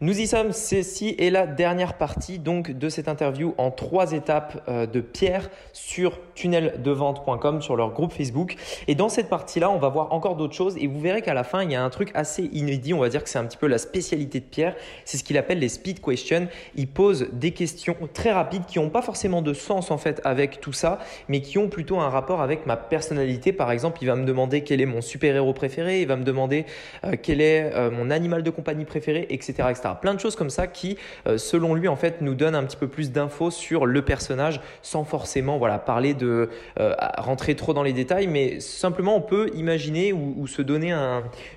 Nous y sommes, ceci est la dernière partie donc de cette interview en trois étapes euh, de Pierre sur tunneldevente.com sur leur groupe Facebook. Et dans cette partie-là, on va voir encore d'autres choses et vous verrez qu'à la fin, il y a un truc assez inédit, on va dire que c'est un petit peu la spécialité de Pierre, c'est ce qu'il appelle les speed questions. Il pose des questions très rapides qui n'ont pas forcément de sens en fait avec tout ça, mais qui ont plutôt un rapport avec ma personnalité. Par exemple, il va me demander quel est mon super-héros préféré, il va me demander euh, quel est euh, mon animal de compagnie préféré, etc. etc. Plein de choses comme ça qui, euh, selon lui, en fait, nous donnent un petit peu plus d'infos sur le personnage sans forcément voilà, parler de euh, rentrer trop dans les détails, mais simplement on peut imaginer ou, se donner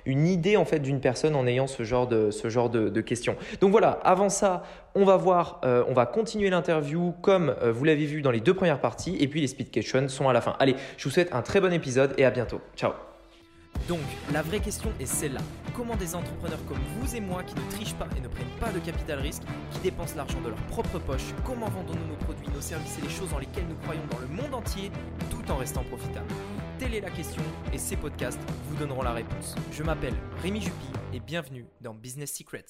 une idée en fait d'une personne en ayant ce genre de, questions. Donc voilà, avant ça, on va voir, euh, on va continuer l'interview comme vous l'avez vu dans les deux premières parties, et puis les speed questions sont à la fin. Allez, je vous souhaite un très bon épisode et à bientôt. Ciao donc, la vraie question est celle-là. Comment des entrepreneurs comme vous et moi qui ne trichent pas et ne prennent pas de capital risque, qui dépensent l'argent de leur propre poche, comment vendons-nous nos produits, nos services et les choses dans lesquelles nous croyons dans le monde entier tout en restant profitables Telle est la question et ces podcasts vous donneront la réponse. Je m'appelle Rémi Jupy et bienvenue dans Business Secrets.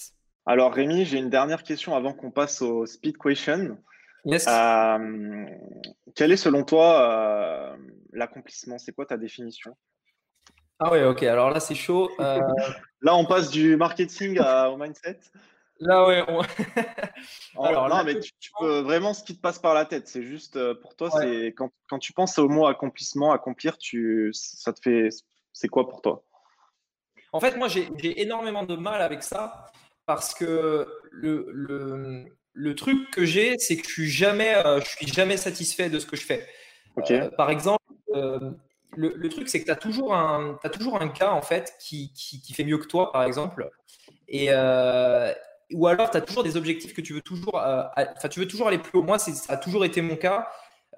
Alors Rémi, j'ai une dernière question avant qu'on passe au speed question. Yes. Euh, quel est selon toi euh, l'accomplissement? C'est quoi ta définition? Ah ouais, ok. Alors là, c'est chaud. Euh, là, on passe du marketing au mindset. Là, ouais. Alors, non, mais tu, peux vraiment ce qui te passe par la tête. C'est juste euh, pour toi, c'est quand, quand, tu penses au mot accomplissement, accomplir, tu, ça te fait. C'est quoi pour toi? En fait, moi, j'ai énormément de mal avec ça parce que le, le, le truc que j'ai, c'est que je suis jamais, euh, je suis jamais satisfait de ce que je fais. par exemple, le, truc, c'est que tu as, toujours un, as toujours un cas en fait qui, qui, fait mieux que toi, par exemple. Et, euh, ou alors, tu as toujours des objectifs que tu veux toujours, euh, enfin, tu veux toujours aller plus haut. Moi, ça a toujours été mon cas.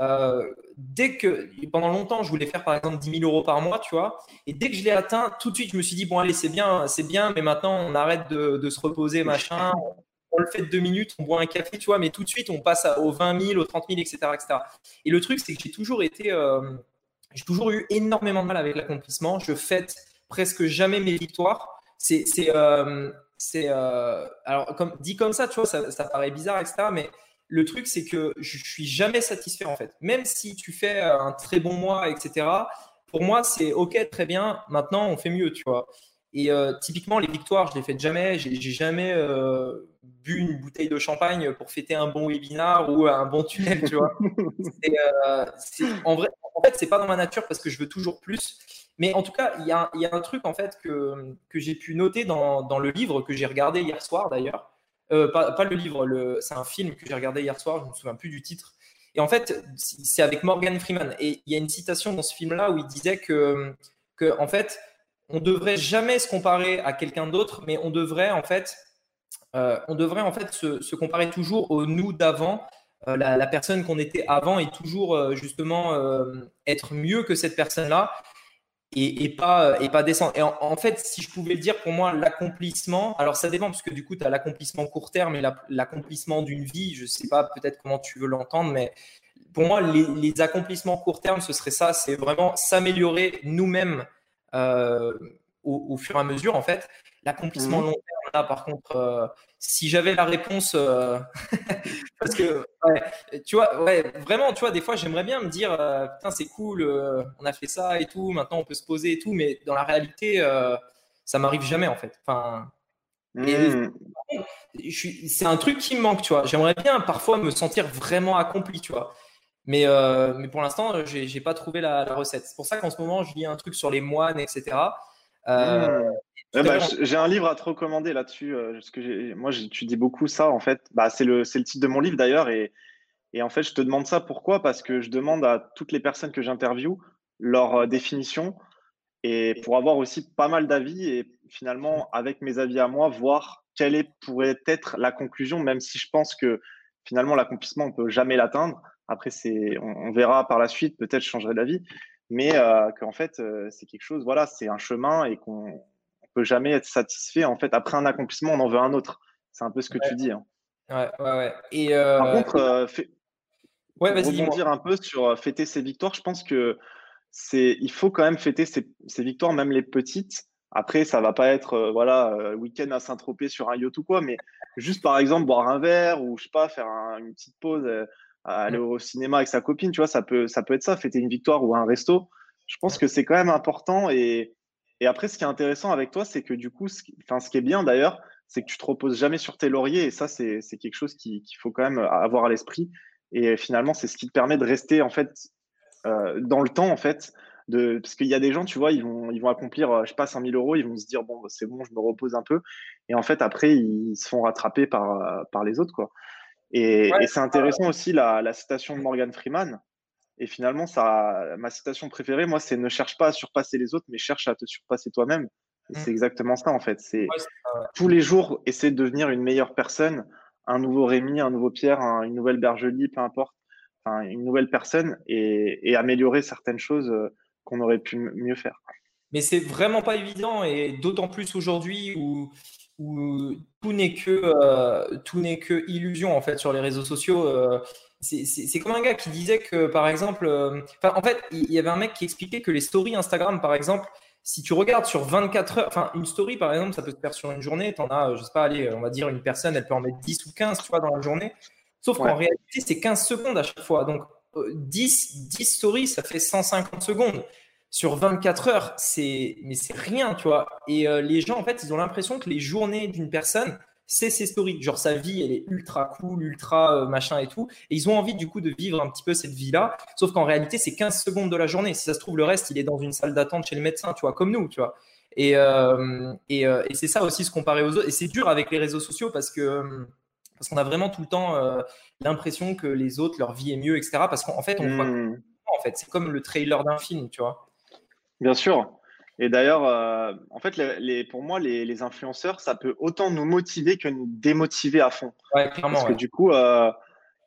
Euh, dès que pendant longtemps, je voulais faire par exemple 10 000 euros par mois, tu vois, et dès que je l'ai atteint, tout de suite, je me suis dit bon, allez, c'est bien, c'est bien, mais maintenant, on arrête de, de, se reposer, machin. On le fait de deux minutes, on boit un café, tu vois, mais tout de suite, on passe aux 20 000, aux 30 000, etc., etc. Et le truc, c'est que j'ai toujours été j'ai toujours eu énormément de mal avec l'accomplissement. Je fête presque jamais mes victoires. C'est, c'est, euh, euh, alors comme dit comme ça, tu vois, ça, paraît bizarre, etc. Mais le truc, c'est que je suis jamais satisfait en fait. Même si tu fais un très bon mois, etc. Pour moi, c'est ok, très bien. Maintenant, on fait mieux, tu vois. Et euh, typiquement, les victoires, je les fais jamais. J'ai, jamais bu une bouteille de champagne pour fêter un bon webinar ou un bon tunnel, tu vois. c'est, en vrai, en fait, c'est pas dans ma nature parce que je veux toujours plus. Mais en tout cas, il y, a, un truc en fait que, que j'ai pu noter dans, le livre que j'ai regardé hier soir d'ailleurs. Euh, pas, le livre, le, c'est un film que j'ai regardé hier soir, je ne me souviens plus du titre. Et en fait, c'est avec Morgan Freeman. Et il y a une citation dans ce film-là où il disait que, que en fait, on devrait jamais se comparer à quelqu'un d'autre, mais on devrait en fait, euh, on devrait en fait se, comparer toujours au nous d'avant euh, la, personne qu'on était avant est toujours euh, justement être mieux que cette personne-là et, pas, et pas descendre. Et en, fait, si je pouvais le dire, pour moi, l'accomplissement, alors ça dépend, parce que du coup, tu as l'accomplissement court terme et l'accomplissement d'une vie, je sais pas peut-être comment tu veux l'entendre, mais pour moi, les, accomplissements court terme, ce serait ça, c'est vraiment s'améliorer nous-mêmes au, fur et à mesure, en fait. L'accomplissement mmh. long terme, là, par contre, si j'avais la réponse, euh, parce que, tu vois, ouais, vraiment, tu vois, des fois, j'aimerais bien me dire, euh, putain, c'est cool, euh, on a fait ça et tout, maintenant on peut se poser et tout, mais dans la réalité, ça m'arrive jamais, en fait. Enfin, mmh. c'est un truc qui me manque, tu vois. J'aimerais bien parfois me sentir vraiment accompli, tu vois. Mais, mais pour l'instant, j'ai pas trouvé la, la recette. C'est pour ça qu'en ce moment, je lis un truc sur les moines, etc. Euh, mmh. bah, j'ai un livre à te recommander là-dessus. Euh, que moi, j'étudie beaucoup ça. En fait, bah, c'est le, le, titre de mon livre d'ailleurs. Et, et, en fait, je te demande ça pourquoi? Parce que je demande à toutes les personnes que j'interviewe leur euh, définition et pour avoir aussi pas mal d'avis et finalement, avec mes avis à moi, voir quelle est, pourrait être la conclusion, même si je pense que finalement, l'accomplissement, on peut jamais l'atteindre. Après, c'est, on, on, verra par la suite, peut-être changerai d'avis mais euh, qu'en fait, euh, c'est quelque chose, voilà, c'est un chemin et qu'on ne peut jamais être satisfait. En fait, après un accomplissement, on en veut un autre. C'est un peu ce que tu dis. Hein. Ouais, ouais, ouais. Et euh, Par contre, fait... ouais, rebondir un peu sur fêter ses victoires, je pense que c'est, il faut quand même fêter ses, victoires, même les petites. Après, ça va pas être euh, voilà euh, week-end à Saint-Tropez sur un yacht ou quoi, mais juste par exemple boire un verre ou je sais pas faire une petite pause, euh, aller au cinéma avec sa copine, tu vois, ça peut ça peut être ça, fêter une victoire ou un resto. Je pense que c'est quand même important et, et après ce qui est intéressant avec toi, c'est que du coup, ce qui, enfin ce qui est bien d'ailleurs, c'est que tu te reposes jamais sur tes lauriers et ça c'est quelque chose qu'il faut quand même avoir à l'esprit et finalement c'est ce qui te permet de rester en fait dans le temps en fait de, parce qu'il y a des gens, tu vois, ils vont, ils vont accomplir, euh, je sais pas, 5000 euros, ils vont se dire, bon, bah, c'est bon, je me repose un peu. Et en fait, après, ils se font rattraper par, euh, par les autres, quoi. Et, c'est intéressant aussi la, la, citation de Morgan Freeman. Et finalement, ça, ma citation préférée, moi, c'est ne cherche pas à surpasser les autres, mais cherche à te surpasser toi-même. Et c'est mmh. exactement ça, en fait. C'est tous les jours, essayer de devenir une meilleure personne, un nouveau Rémi, un nouveau Pierre, une nouvelle Bergely, peu importe, enfin, une nouvelle personne et, et améliorer certaines choses euh, qu'on aurait pu mieux faire. Mais c'est vraiment pas évident et d'autant plus aujourd'hui où, où, tout n'est que euh, tout n'est que illusion en fait sur les réseaux sociaux. Euh, c'est comme un gars qui disait que par exemple, euh, en fait, il y avait un mec qui expliquait que les stories Instagram par exemple, si tu regardes sur 24 heures, enfin une story par exemple, ça peut se faire sur une journée, tu en as, je sais pas, allez, on va dire une personne, elle peut en mettre 10 ou 15 tu vois, dans la journée. Sauf qu'en réalité, c'est 15 secondes à chaque fois. Donc 10, 10 stories, ça fait 150 secondes. Sur 24 heures, c'est mais c'est rien, tu vois. Et euh, les gens, en fait, ils ont l'impression que les journées d'une personne, c'est ses stories. Genre, sa vie, elle est ultra cool, ultra euh, machin et tout. Et ils ont envie, du coup, de vivre un petit peu cette vie-là. Sauf qu'en réalité, c'est 15 secondes de la journée. Si ça se trouve, le reste, il est dans une salle d'attente chez le médecin, tu vois, comme nous, tu vois. Et, euh, et, et c'est ça aussi se comparer aux autres. Et c'est dur avec les réseaux sociaux parce que parce qu'on a vraiment tout le temps euh, l'impression que les autres, leur vie est mieux, etc. Parce qu'en fait, on voit. Hmm. En fait, c'est comme le trailer d'un film, tu vois. Bien sûr. Et d'ailleurs, euh, en fait, les, pour moi, les, influenceurs, ça peut autant nous motiver que nous démotiver à fond. Ouais, clairement. Parce que du coup, euh,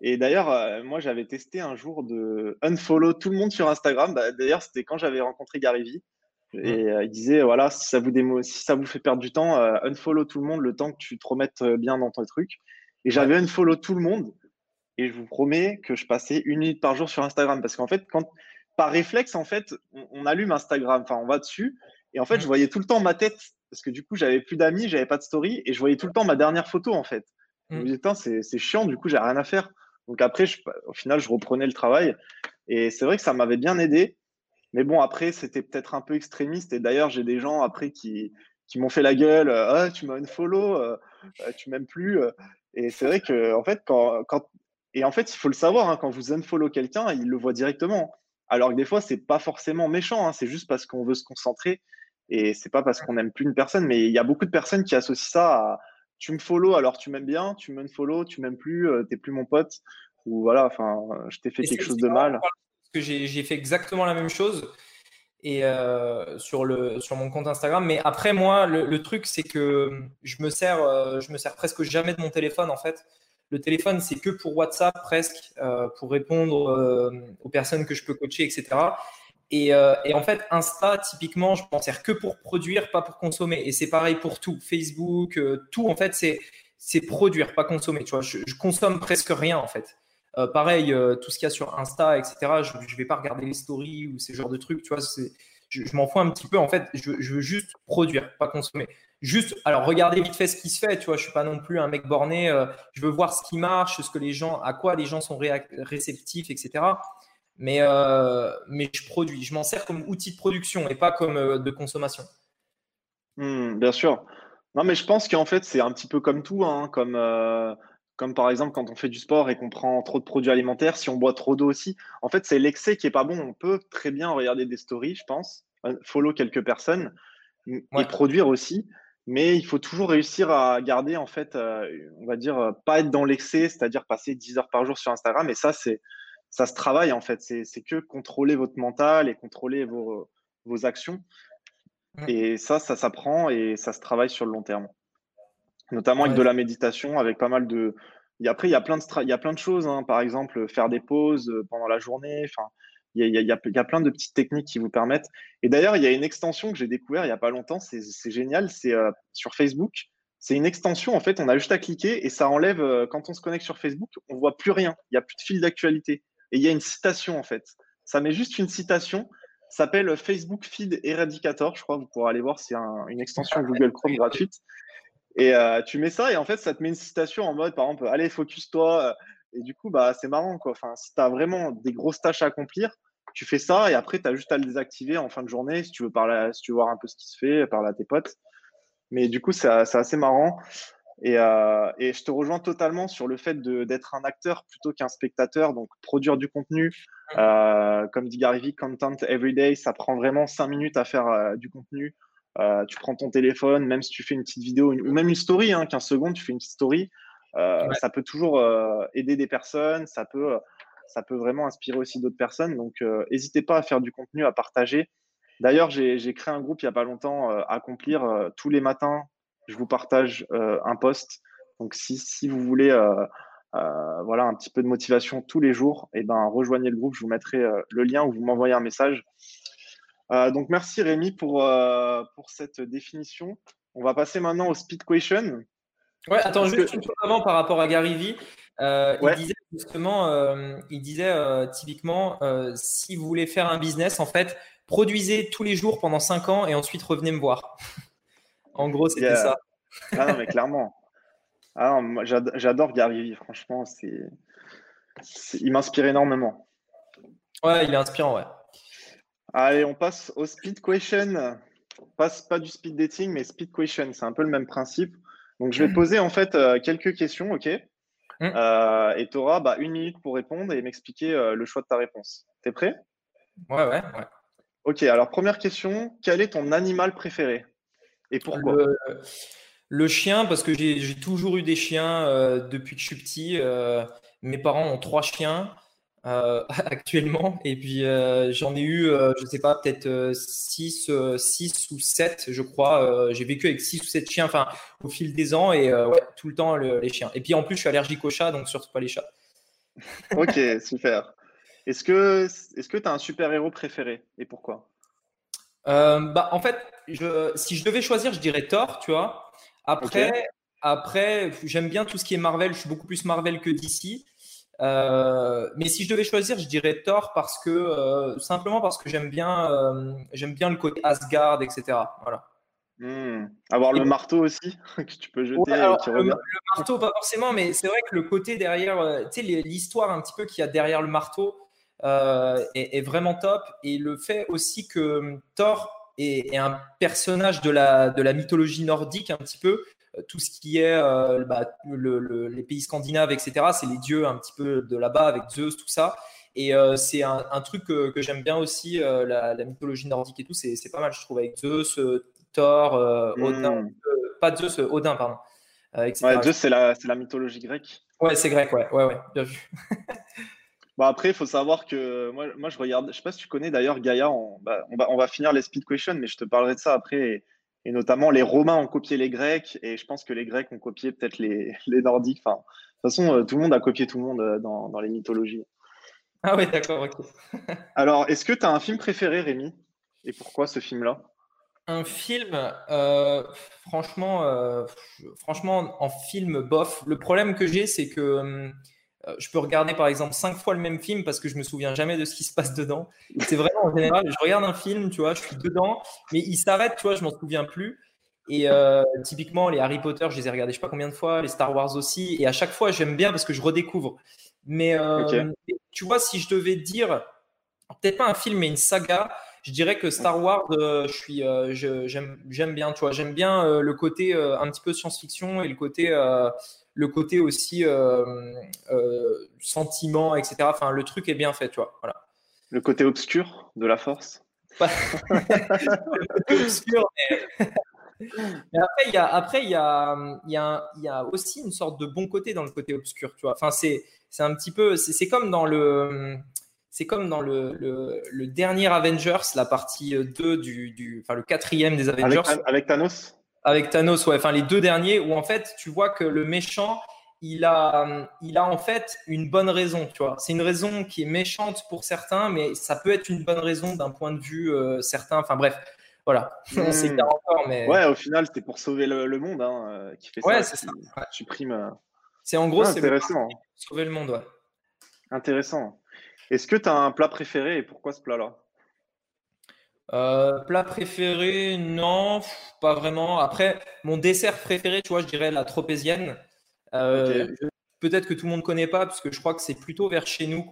et d'ailleurs, moi, j'avais testé un jour de unfollow tout le monde sur Instagram. Bah, d'ailleurs, c'était quand j'avais rencontré Gary Vee. Et il disait, voilà, si ça, vous démo si ça vous fait perdre du temps, unfollow tout le monde le temps que tu te remettes bien dans ton truc. Et j'avais un follow tout le monde. Et je vous promets que je passais une minute par jour sur Instagram. Parce qu'en fait, quand, par réflexe, en fait, on, allume Instagram, enfin, on va dessus. Et en fait, je mm. voyais tout le temps ma tête. Parce que du coup, j'avais plus d'amis, j'avais pas de story. Et je voyais tout le temps ma dernière photo, en fait. Je me mm. disais, c'est chiant, du coup, j'ai rien à faire. Donc après, au final, je reprenais le travail. Et c'est vrai que ça m'avait bien aidé. Mais bon, après, c'était peut-être un peu extrémiste. Et d'ailleurs, j'ai des gens après qui, qui m'ont fait la gueule. Ah, tu m'as une follow, euh, euh, tu m'aimes plus. Euh. Et c'est vrai que, en fait, quand, quand, et en fait, il faut le savoir, hein, quand vous unfollow quelqu'un, il le voit directement. Alors que des fois, c'est pas forcément méchant, hein, c'est juste parce qu'on veut se concentrer et c'est pas parce qu'on n'aime plus une personne. Mais il y a beaucoup de personnes qui associent ça à tu me follow, alors tu m'aimes bien, tu m'unfollow, tu m'aimes plus, euh, t'es plus mon pote, ou voilà, enfin, je t'ai fait quelque chose de mal. Parce que j'ai fait exactement la même chose et euh, sur, le, sur mon compte Instagram. Mais après, moi, le, truc, c'est que je me, sers, euh, je me sers presque jamais de mon téléphone, en fait. Le téléphone, c'est que pour WhatsApp, presque, euh, pour répondre aux personnes que je peux coacher, etc. Et, et, en fait, Insta, typiquement, je m'en sers que pour produire, pas pour consommer. Et c'est pareil pour tout. Facebook, tout, en fait, c'est produire, pas consommer. Tu vois, je, consomme presque rien, en fait. Euh, pareil, euh, tout ce qu'il y a sur Insta, etc., je ne vais pas regarder les stories ou ces genres de trucs, tu vois, je, m'en fous un petit peu. En fait, je, veux juste produire, pas consommer. Juste, alors regarder vite fait ce qui se fait, tu vois, je suis pas non plus un mec borné. Euh, je veux voir ce qui marche, ce que les gens, à quoi les gens sont réceptifs, etc. Mais, mais je produis, je m'en sers comme outil de production et pas comme de consommation. Hmm, bien sûr. Non, mais je pense qu'en fait, c'est un petit peu comme tout, hein, comme comme par exemple quand on fait du sport et qu'on prend trop de produits alimentaires, si on boit trop d'eau aussi. En fait, c'est l'excès qui est pas bon. On peut très bien regarder des stories, je pense, euh, follow quelques personnes et produire aussi. Mais il faut toujours réussir à garder, en fait, euh, on va dire, euh, pas être dans l'excès, c'est-à-dire passer 10 heures par jour sur Instagram. Et ça, c'est, ça se travaille, en fait. C'est que contrôler votre mental et contrôler vos, vos actions. Et ça, ça s'apprend et ça se travaille sur le long terme notamment avec de la méditation, avec pas mal de. Et après, il y a plein de, il y a plein de choses, hein. par exemple, faire des pauses euh, pendant la journée. Enfin, il y, a, il, y a, il y a, plein de petites techniques qui vous permettent. Et d'ailleurs, il y a une extension que j'ai découvert il n'y a pas longtemps, c'est génial, c'est euh, sur Facebook. C'est une extension, en fait, on a juste à cliquer et ça enlève, euh, quand on se connecte sur Facebook, on voit plus rien. Il n'y a plus de fil d'actualité. Et il y a une citation, en fait. Ça met juste une citation s'appelle Facebook Feed Eradicator, je crois. Vous pourrez aller voir, c'est une extension Google Chrome gratuite. Et euh, tu mets ça et en fait, ça te met une citation en mode, par exemple, allez, focus-toi. Et du coup, bah, c'est marrant. Quoi. Enfin, si tu as vraiment des grosses tâches à accomplir, tu fais ça et après, tu as juste à le désactiver en fin de journée si tu veux, parler, si tu veux voir un peu ce qui se fait, parler à tes potes. Mais du coup, c'est assez marrant. Et, euh, et, je te rejoins totalement sur le fait d'être un acteur plutôt qu'un spectateur. Donc, produire du contenu, euh, comme dit Gary Vee, content every day, ça prend vraiment cinq minutes à faire euh, du contenu. Euh, tu prends ton téléphone, même si tu fais une petite vidéo ou même une story, hein, 15 secondes, tu fais une petite story. Euh, ça peut toujours aider des personnes, ça peut, ça peut vraiment inspirer aussi d'autres personnes. Donc, n'hésitez pas à faire du contenu, à partager. D'ailleurs, j'ai créé un groupe il n'y a pas longtemps, Accomplir, tous les matins je vous partage euh, un post. Donc, si, si vous voulez euh, euh, voilà, un petit peu de motivation tous les jours, et eh ben, rejoignez le groupe. Je vous mettrai le lien ou vous m'envoyez un message. Donc, merci Rémi pour, pour cette définition. On va passer maintenant au speed question. Ouais, attends, juste une chose avant par rapport à Gary Vee. Il disait justement, il disait typiquement, si vous voulez faire un business, en fait, produisez tous les jours pendant 5 ans et ensuite revenez me voir. En gros, c'était ça. Ah non, mais clairement. Ah j'adore Gary Vee, franchement. C'est, il m'inspire énormément. Ouais, il est inspirant, ouais. Allez, on passe au speed question. passe pas du speed dating, mais speed question. C'est un peu le même principe. Donc, je vais poser en fait euh, quelques questions, ok? Mm. euh, Et tu auras bah, une minute pour répondre et m'expliquer euh, le choix de ta réponse. T'es prêt? Ouais, ouais, ouais. Ok, alors première question. Quel est ton animal préféré? Et pourquoi? Le, chien, parce que j'ai toujours eu des chiens depuis que je suis petit. Mes parents ont trois chiens euh, actuellement. Et puis j'en ai eu, je ne sais pas, peut-être 6 six, ou 7, je crois. j'ai vécu avec 6 ou 7 chiens enfin, au fil des ans et ouais, tout le temps les chiens. Et puis en plus, je suis allergique aux chats, donc surtout pas les chats. ok, super. Est-ce que tu as un super-héros préféré et pourquoi? Euh, bah, en fait, je, si je devais choisir, je dirais Thor, tu vois. Après, après j'aime bien tout ce qui est Marvel. Je suis beaucoup plus Marvel que DC. Euh, mais si je devais choisir, je dirais Thor parce que euh, simplement parce que j'aime bien, j'aime bien le côté Asgard, etc. Voilà. Hmm. Avoir le marteau aussi que tu peux jeter. le, le, marteau, pas forcément, mais c'est vrai que le côté derrière, tu sais, l'histoire un petit peu qu'il y a derrière le marteau, euh, est, vraiment top. Et le fait aussi que Thor est, un personnage de la, de la mythologie nordique un petit peu, euh, tout ce qui est euh, bah, les pays scandinaves, etc., c'est les dieux un petit peu de là-bas avec Zeus, tout ça. Et c'est un, truc que, j'aime bien aussi, la, mythologie nordique et tout, c'est pas mal, je trouve, avec Zeus, Thor, Odin, hmm. pas Zeus, Odin, pardon. Ouais, Zeus, c'est la, la mythologie grecque. Ouais, c'est grec, ouais, ouais, ouais, bien vu. Bon, après, il faut savoir que moi, moi, je regarde, je sais pas si tu connais d'ailleurs Gaïa, bah, on, va, on va finir les speed questions, mais je te parlerai de ça après. Et, notamment, les Romains ont copié les Grecs, et je pense que les Grecs ont copié peut-être les, les, Nordiques. Enfin, de toute façon, euh, tout le monde a copié tout le monde euh, dans, dans les mythologies. Ah oui, d'accord, ok. Alors, est-ce que tu as un film préféré, Rémi? Et pourquoi ce film-là? Un film, euh, franchement, franchement, en film bof. Le problème que j'ai, c'est que hum, je peux regarder par exemple cinq fois le même film parce que je me souviens jamais de ce qui se passe dedans. C'est vraiment en général, je regarde un film, tu vois, je suis dedans, mais il s'arrête, tu vois, je m'en souviens plus. Et euh, typiquement, les Harry Potter, je les ai regardés je sais pas combien de fois, les Star Wars aussi, et à chaque fois, j'aime bien parce que je redécouvre. Mais euh, tu vois, si je devais dire, peut-être pas un film, mais une saga, je dirais que Star Wars, je suis, j'aime bien, tu vois, j'aime bien le côté un petit peu science-fiction et le côté le côté aussi euh, euh, sentiment, etc. Enfin, le truc est bien fait, tu vois. Voilà. Le côté obscur de la force. le côté obscur, mais... après, il y a, après, il y a, il y, a, il y a aussi une sorte de bon côté dans le côté obscur, tu vois. Enfin, c'est, c'est un petit peu, c'est, comme dans le, c'est comme dans le, le, dernier Avengers, la partie 2 du, du, enfin le quatrième des Avengers. avec Thanos? Avec Thanos, ouais, enfin les deux derniers, où en fait tu vois que le méchant, il a, il a en fait une bonne raison, tu vois. C'est une raison qui est méchante pour certains, mais ça peut être une bonne raison d'un point de vue euh, certain. Enfin bref, voilà. On hmm. encore, mais. Ouais, au final, c'était pour sauver le, monde hein, euh, qui fait ouais, ça. c'est ça. Supprime. Euh, c'est en gros, c'est intéressant. sauver le monde, ouais. Intéressant. Est-ce que tu as un plat préféré et pourquoi ce plat-là? Plat préféré, non, pas vraiment. Après, mon dessert préféré, tu vois, je dirais la tropézienne. Peut-être que tout le monde ne connaît pas, parce que je crois que c'est plutôt vers chez nous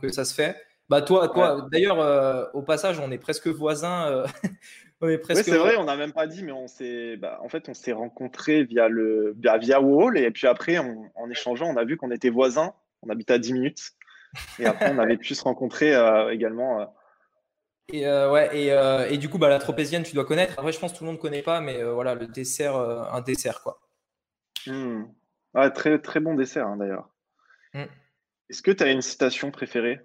que ça se fait. Bah toi, toi d'ailleurs, au passage, on est presque voisins. presque... c'est vrai, on n'a même pas dit, mais on s'est, bah, en fait, on s'est rencontrés via le, via, via Wall, et puis après, en échangeant, on a vu qu'on était voisins. On habitait à 10 minutes, et après, on avait pu se rencontrer euh, également. Euh. Et, euh, ouais, et, et, du coup, bah, la tropézienne, tu dois connaître. Après, je pense que tout le monde ne connaît pas, mais voilà, le dessert, un dessert, quoi. Mmh. très, très bon dessert, hein, d'ailleurs. Mmh. Est-ce que tu as une citation préférée?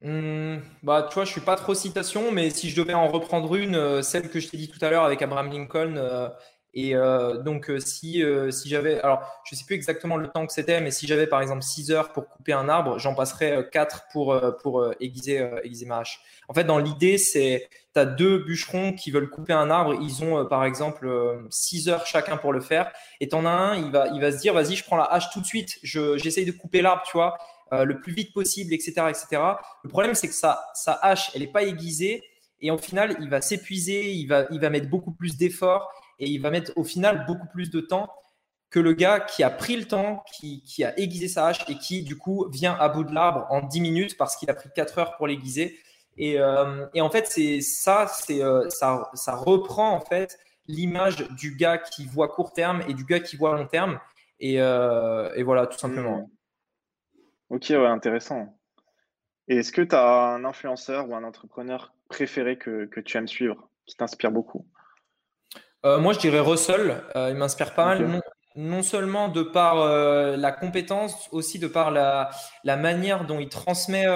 Mmh, bah, tu vois, je suis pas trop citation, mais si je devais en reprendre une, euh, celle que je t'ai dit tout à l'heure avec Abraham Lincoln, euh, et euh, donc si, si j'avais, alors je sais plus exactement le temps que c'était, mais si j'avais par exemple 6 heures pour couper un arbre, j'en passerais 4 pour, pour aiguiser, aiguiser ma hache. En fait, dans l'idée, c'est, tu as deux bûcherons qui veulent couper un arbre, ils ont par exemple 6 heures chacun pour le faire, et t'en as un, il va, il va se dire, vas-y, je prends la hache tout de suite, j'essaye de couper l'arbre, tu vois, euh, le plus vite possible, etc. etc. Le problème, c'est que sa, sa hache, elle n'est pas aiguisée. Et au final, il va s'épuiser, il va, il va mettre beaucoup plus d'efforts et il va mettre au final beaucoup plus de temps que le gars qui a pris le temps, qui, a aiguisé sa hache et qui, du coup, vient à bout de l'arbre en 10 minutes parce qu'il a pris 4 heures pour l'aiguiser. Et, euh, et, en fait, c'est ça, c'est euh, ça, reprend en fait l'image du gars qui voit court terme et du gars qui voit long terme. Et, et voilà, tout simplement. Mmh. Ok, ouais, intéressant. Et est-ce que tu as un influenceur ou un entrepreneur préféré que, tu aimes suivre, qui t'inspire beaucoup? Euh, Moi, je dirais Russell. Euh, il m'inspire pas mal, non, seulement de par euh, la compétence, aussi de par la, la manière dont il transmet,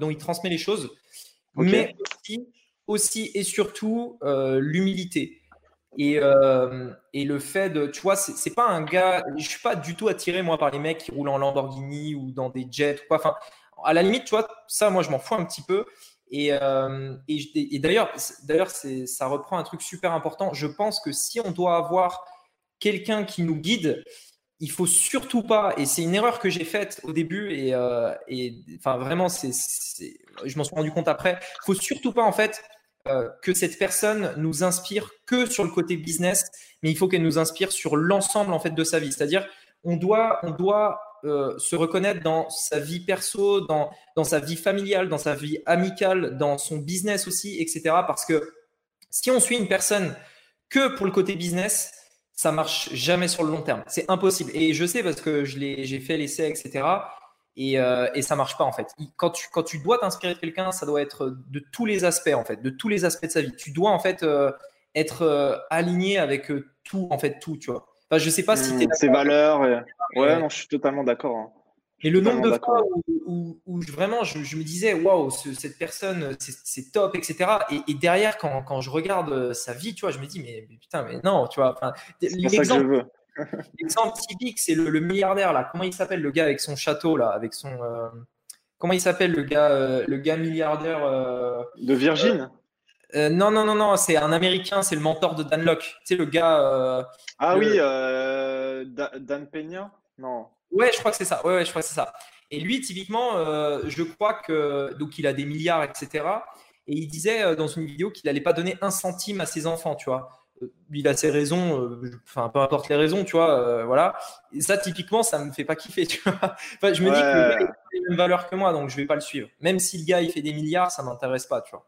dont il transmet les choses, mais aussi, aussi et surtout l'humilité. Et, et, le fait de, tu vois, c'est pas un gars, je suis pas du tout attiré moi par les mecs qui roulent en Lamborghini ou dans des jets ou quoi. Enfin, à la limite, tu vois, ça, moi, je m'en fous un petit peu. Et, euh, et, d'ailleurs, d'ailleurs, ça reprend un truc super important. Je pense que si on doit avoir quelqu'un qui nous guide, il faut surtout pas, et c'est une erreur que j'ai faite au début, et, euh, enfin vraiment, je m'en suis rendu compte après. Il faut surtout pas en fait euh, que cette personne nous inspire que sur le côté business, mais il faut qu'elle nous inspire sur l'ensemble en fait de sa vie. C'est-à-dire, on doit, on doit euh, se reconnaître dans sa vie perso, dans, dans sa vie familiale, dans sa vie amicale, dans son business aussi, etc. Parce que si on suit une personne que pour le côté business, ça marche jamais sur le long terme. C'est impossible. Et je sais parce que j'ai fait l'essai, etc et, euh, et ça marche pas en fait. Quand tu, quand tu dois t'inspirer de quelqu'un, ça doit être de tous les aspects en fait, de tous les aspects de sa vie. Tu dois en fait euh, être euh, aligné avec tout en fait, tout, tu vois. Enfin, je sais pas si tu Ses valeurs, ouais, non, je suis totalement d'accord. Hein. Mais le nombre de fois où, où, vraiment je, je, me disais, waouh, cette personne, c'est top, etc. Et, et derrière, quand, quand, je regarde sa vie, tu vois, je me dis, mais, putain, mais non, tu vois. L'exemple typique, c'est le, milliardaire là. Comment il s'appelle le gars avec son château là, avec son. Euh, comment il s'appelle le gars, euh, le gars milliardaire euh, De Virgin? Non non non non, c'est un Américain, c'est le mentor de Dan Locke. Tu sais le gars. ah oui, Dan Peña? Non. Ouais, je crois que c'est ça. Ouais, ouais, je crois que c'est ça. Et lui, typiquement, je crois que donc il a des milliards, etc. Et il disait dans une vidéo qu'il n'allait pas donner un centime à ses enfants, tu vois il a ses raisons, euh, enfin peu importe les raisons, tu vois, euh, voilà. Et ça, typiquement, ça me fait pas kiffer, tu vois. je me dis que le gars, a les mêmes valeurs que moi, donc je vais pas le suivre. Même si le gars, il fait des milliards, ça m'intéresse pas, tu vois.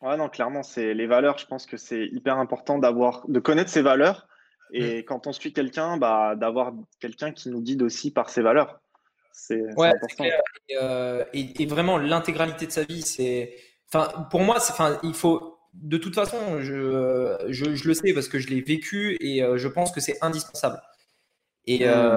Ouais, non, clairement, c'est les valeurs. Je pense que c'est hyper important d'avoir, de connaître ses valeurs. Et mm. quand on suit quelqu'un, bah, d'avoir quelqu'un qui nous guide aussi par ses valeurs. C'est ouais, important. Euh, et, et, vraiment, l'intégralité de sa vie, c'est. Enfin, pour moi, enfin, il faut de toute façon, je, je, le sais parce que je l'ai vécu et euh, je pense que c'est indispensable. Et, euh,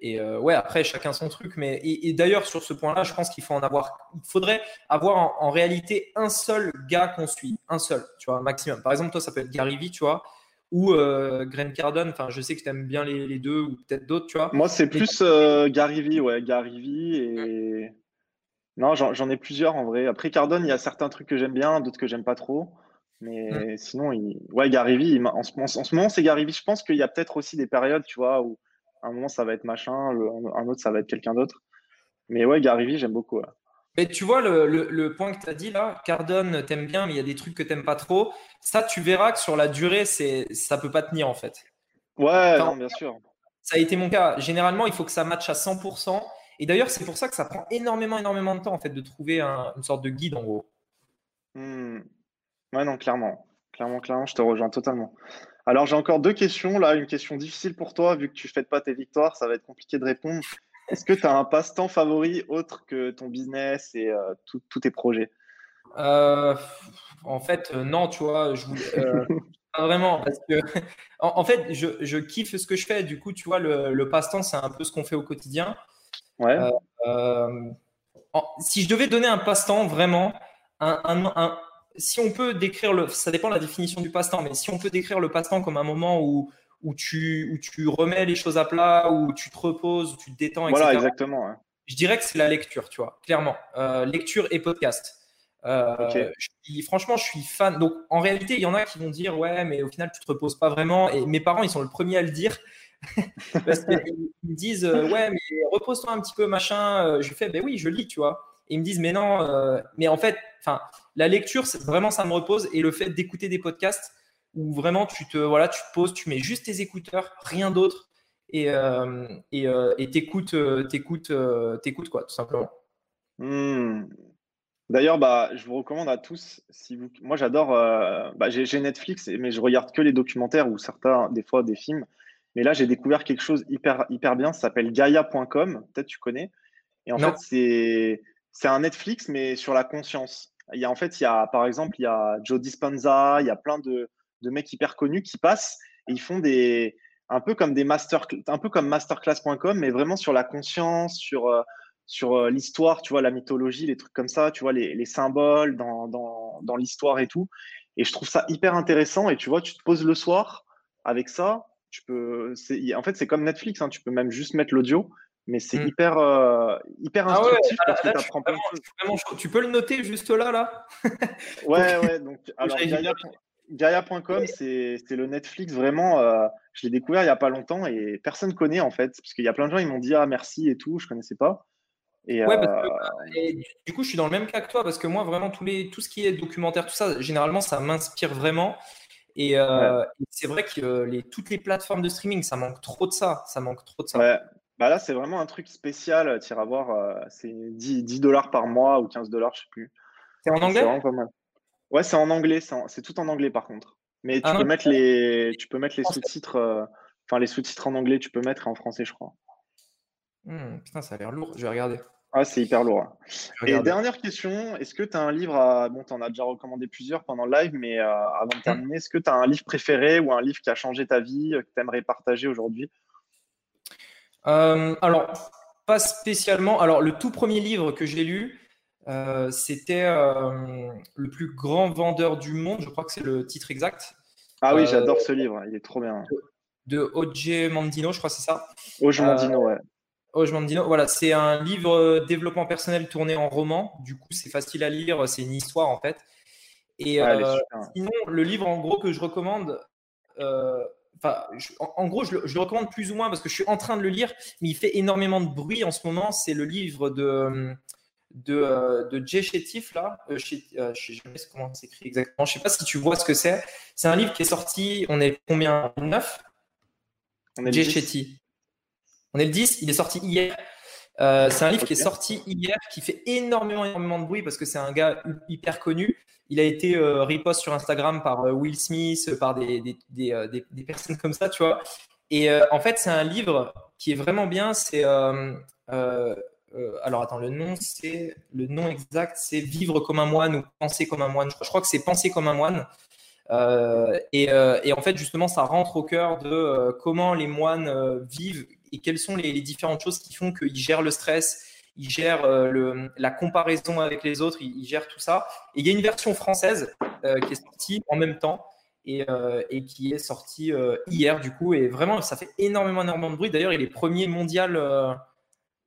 et euh, ouais, après, chacun son truc. Mais, et, d'ailleurs, sur ce point-là, je pense qu'il faut en avoir, il faudrait avoir en, réalité un seul gars qu'on suit, un seul, tu vois, maximum. Par exemple, toi, ça peut être Gary Vee, tu vois, ou Grant Cardone. Enfin, je sais que tu aimes bien les, les, deux ou peut-être d'autres, tu vois. Moi, c'est plus Gary Vee, ouais, Gary Vee et. Non, j'en ai plusieurs en vrai. Après Cardone, il y a certains trucs que j'aime bien, d'autres que j'aime pas trop. Mais mm. sinon, il... ouais, Gary Vee, en, ce, en ce moment, c'est Gary Vee. Je pense qu'il y a peut-être aussi des périodes, tu vois, où un moment ça va être machin, un autre ça va être quelqu'un d'autre. Mais ouais, Gary j'aime beaucoup. Mais tu vois, le, point que tu as dit là, Cardone, t'aimes bien, mais il y a des trucs que t'aimes pas trop. Ça, tu verras que sur la durée, c'est, ça peut pas tenir en fait. Ouais, bien sûr. Ça a été mon cas. Généralement, il faut que ça matche à 100%. Et d'ailleurs, c'est pour ça que ça prend énormément, énormément de temps en fait de trouver une sorte de guide en gros. Hmm. Ouais, non, clairement. Clairement, clairement, je te rejoins totalement. Alors, j'ai encore deux questions. Là, une question difficile pour toi, vu que tu ne fêtes pas tes victoires, ça va être compliqué de répondre. Est-ce que tu as un passe-temps favori autre que ton business et euh, tous tes projets? Euh, En fait, euh, non, tu vois, je voulais, pas vraiment. Parce que, en, fait, je, kiffe ce que je fais. Du coup, tu vois, le, passe-temps, c'est un peu ce qu'on fait au quotidien. Ouais. si je devais donner un passe-temps, vraiment, un, si on peut décrire le, ça dépend de la définition du passe-temps, mais si on peut décrire le passe-temps comme un moment où, où, tu, où tu remets les choses à plat, où tu te reposes, où tu te détends, etc. Voilà, exactement. Je dirais que c'est la lecture, tu vois, clairement. Euh, lecture et podcast. Euh, franchement, je suis fan. Donc, en réalité, il y en a qui vont dire Ouais, mais au final, tu te reposes pas vraiment. Et mes parents, ils sont le premiers à le dire. Parce qu'ils me disent euh, Ouais, mais repose-toi un petit peu, machin. Je fais Ben oui, je lis, tu vois. Et ils me disent Mais non, mais en fait, enfin, la lecture, vraiment, ça me repose. Et le fait d'écouter des podcasts où vraiment tu te, voilà, tu te poses, tu mets juste tes écouteurs, rien d'autre, et euh, et euh, t'écoutes, euh, t'écoutes, t'écoutes, quoi, tout simplement. Hmm. D'ailleurs, bah, je vous recommande à tous, si vous... moi j'adore, bah, j'ai Netflix, mais je regarde que les documentaires ou certains, des fois, des films. Mais là, j'ai découvert quelque chose hyper, hyper bien, ça s'appelle Gaia.com, peut-être tu connais. Et en fait, c'est, c'est un Netflix, mais sur la conscience. Il y a, en fait, il y a, par exemple, il y a Joe Dispenza, il y a plein de, mecs hyper connus qui passent et ils font des, un peu comme des master, un peu comme masterclass.com, mais vraiment sur la conscience, sur, euh, sur euh, l'histoire, tu vois, la mythologie, les trucs comme ça, tu vois, les, les symboles dans, dans, dans l'histoire et tout. Et je trouve ça hyper intéressant. Et tu vois, tu te poses le soir avec ça. Tu peux, en fait, c'est comme Netflix. Hein, tu peux même juste mettre l'audio mais c'est mm. hyper, euh, hyper ah instructif parce que tu apprends plein de choses. Tu peux le noter juste là, là? Ouais, ouais. Donc, alors, Gaia.com, c'est le Netflix vraiment. Euh, je l'ai découvert il n'y a pas longtemps et personne ne connaît en fait. Parce qu'il y a plein de gens, ils m'ont dit Ah, merci et tout, je ne connaissais pas. Et, ouais, parce que, euh, du coup, je suis dans le même cas que toi parce que moi, vraiment, tous les, tout ce qui est documentaire, tout ça, généralement, ça m'inspire vraiment. Et, c'est vrai que les, toutes les plateformes de streaming, ça manque trop de ça. Ça manque trop de ça. Ouais. Bah là, c'est vraiment un truc spécial. Tu iras voir, euh, c'est 10, dollars par mois ou 15 dollars, je sais plus. C'est en anglais? Vraiment pas mal. Ouais, c'est en anglais. C'est tout en anglais par contre. Mais tu, ah peux, mettre les, tu peux mettre les sous-titres. Euh, enfin, les sous-titres en anglais, tu peux mettre et en français, je crois. Hmm, putain, ça a l'air lourd. Je vais regarder. Ah, c'est hyper lourd. Hein. Et dernière question, est-ce que tu as un livre à... Bon, tu en as déjà recommandé plusieurs pendant le live, mais euh, avant de hmm. terminer, est-ce que tu as un livre préféré ou un livre qui a changé ta vie, que tu aimerais partager aujourd'hui? Euh, alors, pas spécialement. Alors, le tout premier livre que j'ai lu, euh, c'était euh, Le plus grand vendeur du monde. Je crois que c'est le titre exact. Ah oui, j'adore ce livre. Il est trop bien. De O.J. Mandino, je crois que c'est ça. O.J. Mandino, ouais. O.J. Mandino, voilà, c'est un livre développement personnel tourné en roman. Du coup, c'est facile à lire. C'est une histoire, en fait. Et sinon, le livre, en gros, que je recommande, en, gros, je le, recommande plus ou moins parce que je suis en train de le lire, mais il fait énormément de bruit en ce moment. C'est le livre de, de, euh, de Jay Chétif, là. Euh, euh, je ne sais jamais comment s'écrit exactement. Je ne sais pas si tu vois ce que c'est. C'est un livre qui est sorti, on est combien? 9 On est Jay. On est le 10, il est sorti hier. C'est un livre qui est sorti hier, qui fait énormément, énormément de bruit parce que c'est un gars hyper connu. Il a été euh, repost sur Instagram par euh, Will Smith, par des, des, euh, des, des, personnes comme ça, tu vois. Et en fait, c'est un livre qui est vraiment bien. C'est alors attends, le nom c'est le nom exact, c'est Vivre comme un moine ou Penser comme un moine. Je crois, que c'est Penser comme un moine. Et, et, en fait, justement, ça rentre au cœur de comment les moines vivent et quelles sont les, les différentes choses qui font qu'ils gèrent le stress, il gère euh, le, la comparaison avec les autres, il, gère tout ça. Et il y a une version française euh, qui est sortie en même temps et, euh, et qui est sortie hier du coup. Et vraiment, ça fait énormément, énormément de bruit. D'ailleurs, il est premier mondial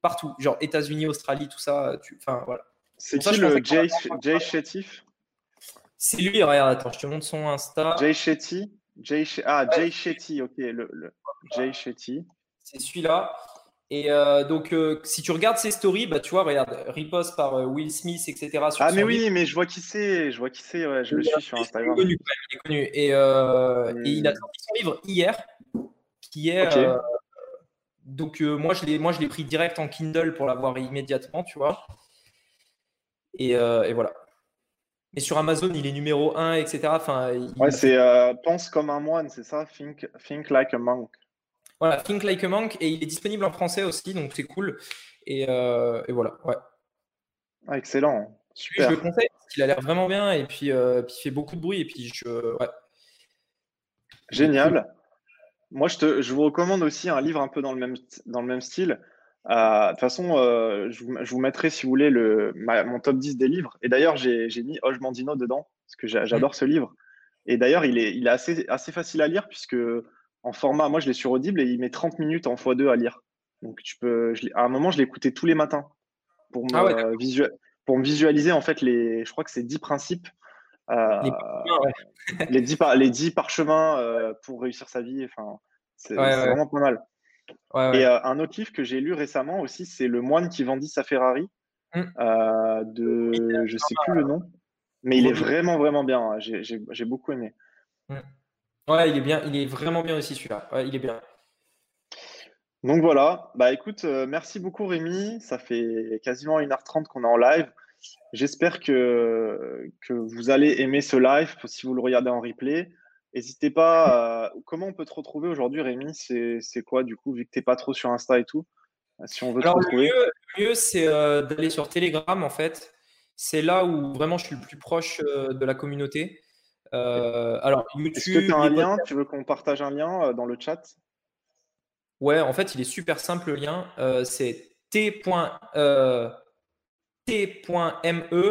partout, genre États-Unis, Australie, tout ça. Enfin voilà. C'est qui le Jay, Jay Chétif C'est lui, regarde, attends, je te montre son Insta. Jay Shetty? Jay Ah, Jay Shetty, ok, le, le... Jay Shetty. C'est celui-là. Et donc, si tu regardes ses stories, bah, tu vois, regarde, repost par Will Smith, etc. ah, mais oui, mais je vois qui c'est, je vois qui c'est, ouais, je le suis sur Instagram. Il est connu, il est connu. Et, et, il a sorti son livre hier, qui est. donc, moi, je l'ai pris direct en Kindle pour l'avoir immédiatement, tu vois. Et, et voilà. Et sur Amazon, il est numéro 1, etc. Enfin, Ouais, c'est euh, Pense comme un moine, c'est ça? Think, think, like a monk. Voilà, Think like a monk. Et il est disponible en français aussi, donc c'est cool. Et, euh, et, voilà, ouais. Ah, excellent. Super. je le conseille parce qu'il a l'air vraiment bien et puis, euh, puis, il fait beaucoup de bruit. Et puis, je, ouais. Génial. Moi, je, te, je vous recommande aussi un livre un peu dans le même, dans le même style. Euh, de toute façon, euh, je, vous, mettrai, si vous voulez, le, mon top 10 des livres. Et d'ailleurs, j'ai mis Hoche Mandino dedans, parce que j'adore ce livre. Et d'ailleurs, il est, il est assez, assez facile à lire, puisque en format, moi, je l'ai sur Audible et il met 30 minutes en x2 à lire. Donc, tu peux, à un moment, je l'écoutais tous les matins pour me, ah pour me visualiser, en fait, les, je crois que c'est 10 principes. Euh, les, 10 les 10 parchemins pour réussir sa vie. Enfin, c'est vraiment pas mal et euh, un autre livre que j'ai lu récemment aussi, c'est Le moine qui vendit sa Ferrari, mmh. euh, de je sais plus le nom, mais il est vraiment vraiment bien. Hein. J'ai beaucoup aimé. Mmh. Ouais, il est bien, il est vraiment bien aussi celui-là. il est bien. Donc voilà, bah écoute, euh, merci beaucoup Rémi. Ça fait quasiment 1h30 qu'on est en live. J'espère que, que vous allez aimer ce live si vous le regardez en replay. N'hésitez pas. comment on peut te retrouver aujourd'hui, Rémi? C'est quoi, du coup, vu que tu n'es pas trop sur Insta et tout Si on veut te retrouver? Le mieux, c'est euh, d'aller sur Telegram, en fait. C'est là où vraiment je suis le plus proche euh, de la communauté. Euh, alors, YouTube. Est-ce que tu as un lien? Tu veux qu'on partage un lien dans le chat? Ouais, en fait, il est super simple le lien. c'est t.me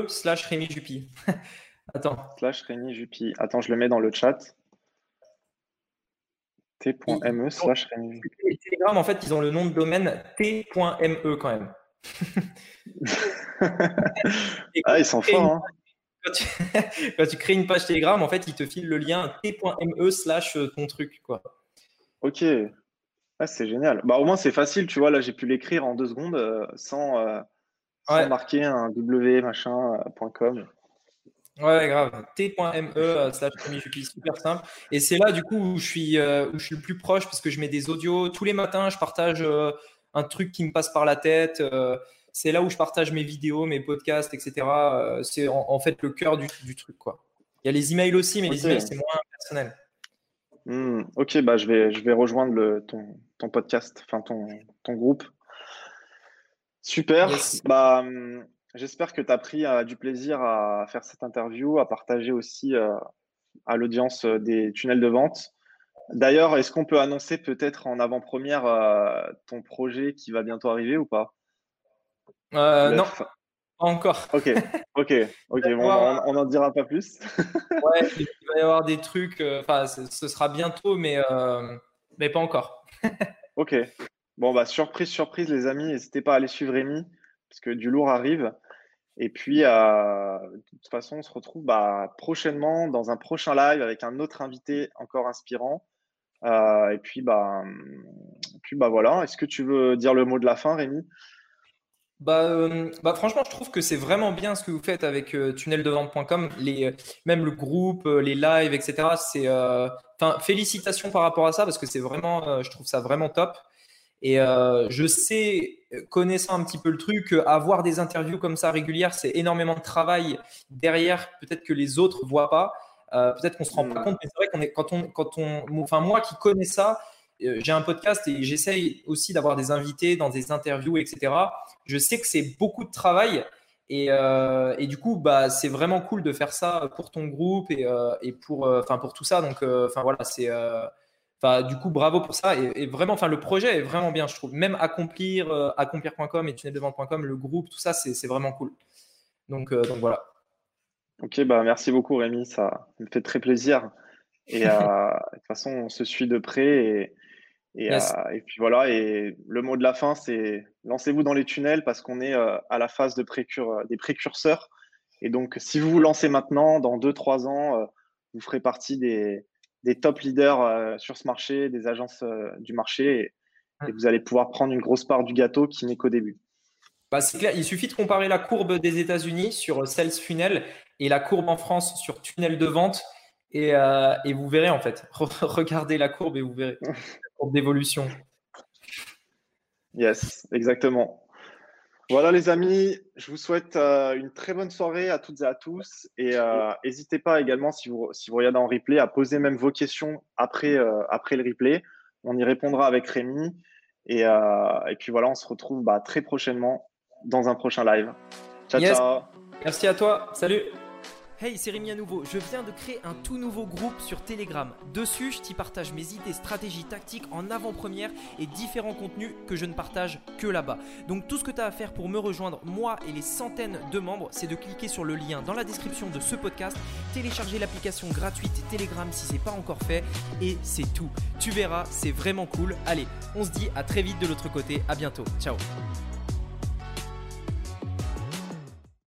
slash Rémi Juppy. Attends. Slash Rémi Juppy. Attends, je le mets dans le chat t.me slash Telegram, en fait, ils ont le nom de domaine t.me quand même. ah, ils sont forts. Hein. Quand, tu... crées une page Telegram, en fait, ils te filent le lien t.me slash euh, ton truc. Quoi. Ok. Ah, c'est génial. Bah, au moins, c'est facile. Tu vois, là, j'ai pu l'écrire en deux secondes euh, sans, euh, sans marquer un w machin.com. Ouais, grave. T.me slash super simple. Et c'est là, du coup, où je, suis, euh, où je suis le plus proche parce que je mets des audios. Tous les matins, je partage euh, un truc qui me passe par la tête. C'est là où je partage mes vidéos, mes podcasts, etc. c'est en, fait le cœur du, du, truc, quoi. Il y a les emails aussi, mais les emails, c'est moins personnel. Hmm, ok, bah, je, vais, je vais rejoindre le, ton, ton podcast, enfin ton, ton groupe. Super. Bah, hmm, J'espère que tu as pris euh, du plaisir à faire cette interview, à partager aussi euh, à l'audience euh, des tunnels de vente. D'ailleurs, est-ce qu'on peut annoncer peut-être en avant-première ton projet qui va bientôt arriver ou pas? Non, pas encore. Ok, ok, ok. on n'en dira pas plus. ouais, il va y avoir des trucs. Enfin, ce sera bientôt, mais, mais pas encore. ok. Bon, bah, surprise, surprise, les amis. N'hésitez pas à aller suivre Rémi, parce que du lourd arrive. Et puis, euh, de toute façon, on se retrouve bah, prochainement dans un prochain live avec un autre invité encore inspirant. Euh, et puis, bah, puis bah voilà. Est-ce que tu veux dire le mot de la fin, Rémi? Bah, euh, bah, franchement, je trouve que c'est vraiment bien ce que vous faites avec tunnel-de-vente.com, les, même le groupe, les lives, etc. C'est, enfin, félicitations par rapport à ça parce que c'est vraiment, je trouve ça vraiment top. Et euh, je sais, connaissant un petit peu le truc, avoir des interviews comme ça régulières, c'est énormément de travail derrière, peut-être que les autres ne voient pas. Euh, peut-être qu'on ne se rend pas mm. compte, mais c'est vrai qu'on est, quand on, quand on, enfin, moi qui connais ça, euh, j'ai un podcast et j'essaye aussi d'avoir des invités dans des interviews, etc. Je sais que c'est beaucoup de travail. Et, et, du coup, bah, c'est vraiment cool de faire ça pour ton groupe et, et pour, enfin, pour tout ça. Donc, enfin voilà, c'est Enfin, du coup, bravo pour ça. Et, vraiment, enfin, le projet est vraiment bien, je trouve. Même accomplir, euh, accomplir.com et tunnel-de-vente.com, le groupe, tout ça, c'est vraiment cool. Donc, euh, donc voilà. Ok, bah merci beaucoup Rémi, ça me fait très plaisir. Et euh, de toute façon, on se suit de près. Et, et, puis voilà, et le mot de la fin, c'est lancez-vous dans les tunnels parce qu'on est à la phase de précure, des précurseurs. Et donc, si vous vous lancez maintenant, dans 2-3 ans, vous ferez partie des, des top leaders euh, sur ce marché, des agences euh, du marché. et vous allez pouvoir prendre une grosse part du gâteau qui n'est qu'au début. Bah, c'est clair, il suffit de comparer la courbe des États-Unis sur Sales Funnel et la courbe en France sur tunnel de vente. Et, euh, et vous verrez en fait. Regardez la courbe et vous verrez courbe d'évolution. Yes, exactement. Voilà les amis, je vous souhaite euh, une très bonne soirée à toutes et à tous. Et euh, n'hésitez pas également, si vous, si vous regardez en replay, à poser même vos questions après, après le replay. On y répondra avec Rémi. Et, et puis voilà, on se retrouve bah, très prochainement dans un prochain live. Ciao, ciao. Merci à toi. Salut. Hey, c'est Rémi à nouveau. Je viens de créer un tout nouveau groupe sur Telegram. Dessus, je t'y partage mes idées, stratégies, tactiques en avant-première et différents contenus que je ne partage que là-bas. Donc tout ce que tu as à faire pour me rejoindre, moi et les centaines de membres, c'est de cliquer sur le lien dans la description de ce podcast, télécharger l'application gratuite Telegram si c'est pas encore fait et c'est tout. Tu verras, c'est vraiment cool. Allez, on se dit à très vite de l'autre côté. À bientôt. Ciao.